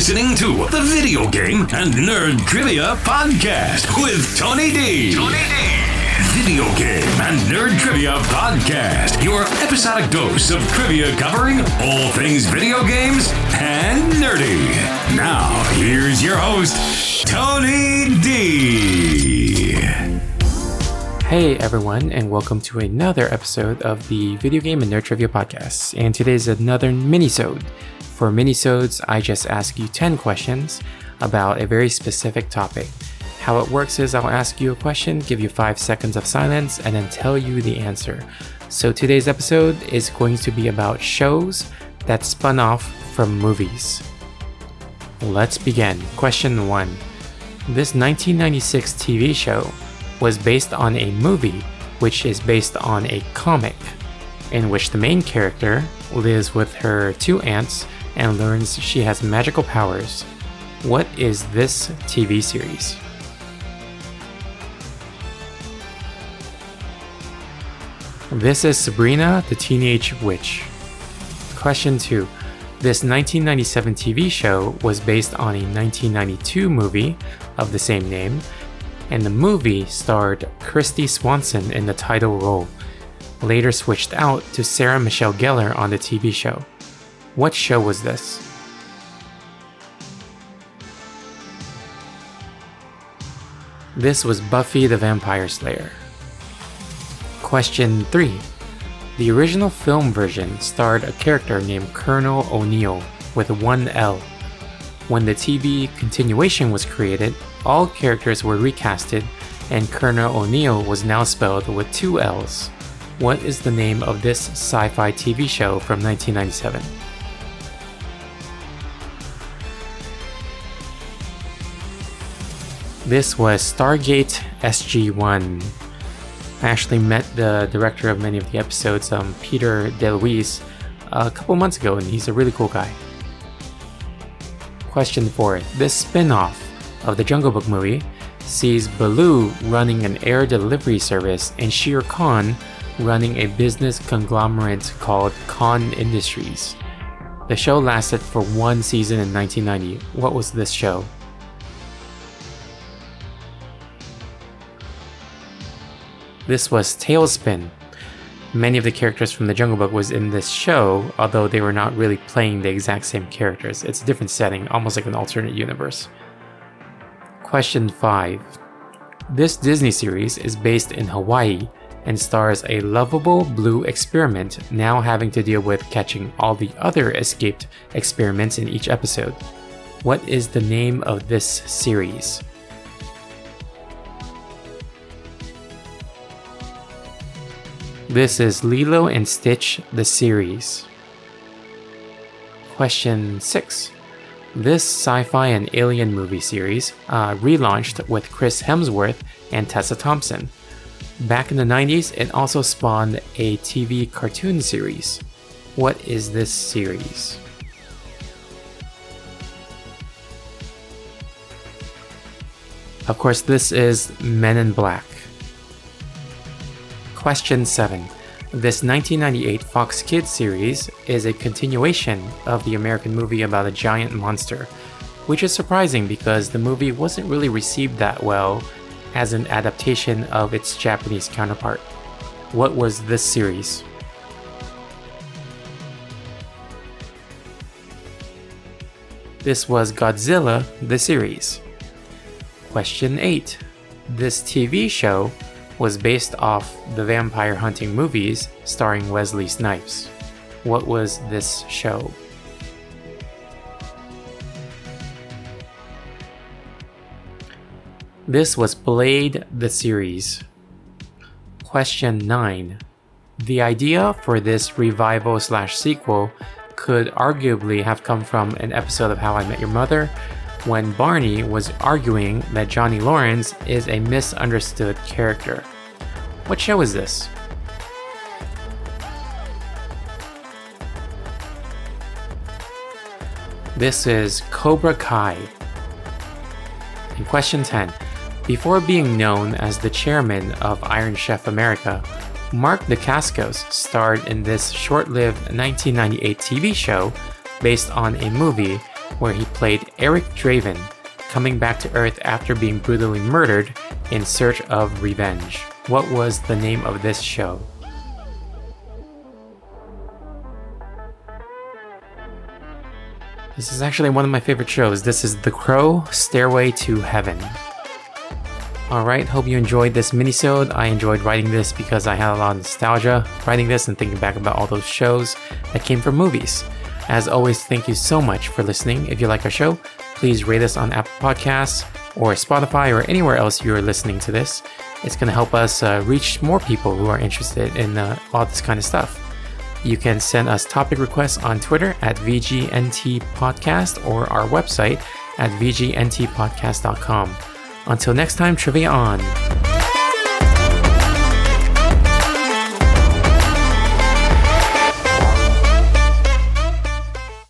listening to the Video Game and Nerd Trivia Podcast with Tony D. Tony D. Video Game and Nerd Trivia Podcast, your episodic dose of trivia covering all things video games and nerdy. Now, here's your host, Tony D. Hey everyone, and welcome to another episode of the Video Game and Nerd Trivia Podcast. And today's another mini-sode. For mini-sodes, I just ask you 10 questions about a very specific topic. How it works is I'll ask you a question, give you 5 seconds of silence, and then tell you the answer. So today's episode is going to be about shows that spun off from movies. Let's begin. Question 1. This 1996 TV show was based on a movie which is based on a comic in which the main character lives with her two aunts and learns she has magical powers. What is this TV series? This is Sabrina the Teenage Witch. Question 2. This 1997 TV show was based on a 1992 movie of the same name, and the movie starred Kristy Swanson in the title role, later switched out to Sarah Michelle Gellar on the TV show. What show was this? This was Buffy the Vampire Slayer. Question 3. The original film version starred a character named Colonel O'Neill with one L. When the TV continuation was created, all characters were recasted and Colonel O'Neill was now spelled with two L's. What is the name of this sci fi TV show from 1997? This was Stargate SG 1. I actually met the director of many of the episodes, um, Peter DeLuise, a couple months ago, and he's a really cool guy. Question 4. This spin off of the Jungle Book movie sees Baloo running an air delivery service and Shere Khan running a business conglomerate called Khan Industries. The show lasted for one season in 1990. What was this show? This was TaleSpin. Many of the characters from the Jungle Book was in this show, although they were not really playing the exact same characters. It's a different setting, almost like an alternate universe. Question 5. This Disney series is based in Hawaii and stars a lovable blue experiment now having to deal with catching all the other escaped experiments in each episode. What is the name of this series? This is Lilo and Stitch the series. Question 6. This sci fi and alien movie series uh, relaunched with Chris Hemsworth and Tessa Thompson. Back in the 90s, it also spawned a TV cartoon series. What is this series? Of course, this is Men in Black. Question 7. This 1998 Fox Kids series is a continuation of the American movie about a giant monster, which is surprising because the movie wasn't really received that well as an adaptation of its Japanese counterpart. What was this series? This was Godzilla the series. Question 8. This TV show was based off the vampire hunting movies starring Wesley Snipes. What was this show? This was Blade the series. Question 9. The idea for this revival slash sequel could arguably have come from an episode of How I Met Your Mother when Barney was arguing that Johnny Lawrence is a misunderstood character. What show is this? This is Cobra Kai. In question 10, before being known as the chairman of Iron Chef America, Mark Dacascos starred in this short lived 1998 TV show based on a movie where he played Eric Draven, coming back to Earth after being brutally murdered in search of revenge. What was the name of this show? This is actually one of my favorite shows. This is The Crow Stairway to Heaven. Alright, hope you enjoyed this minisode. I enjoyed writing this because I had a lot of nostalgia writing this and thinking back about all those shows that came from movies. As always, thank you so much for listening. If you like our show, please rate us on Apple Podcasts or Spotify or anywhere else you're listening to this. It's going to help us uh, reach more people who are interested in uh, all this kind of stuff. You can send us topic requests on Twitter at VGNT Podcast or our website at VGNTpodcast.com. Until next time, trivia on.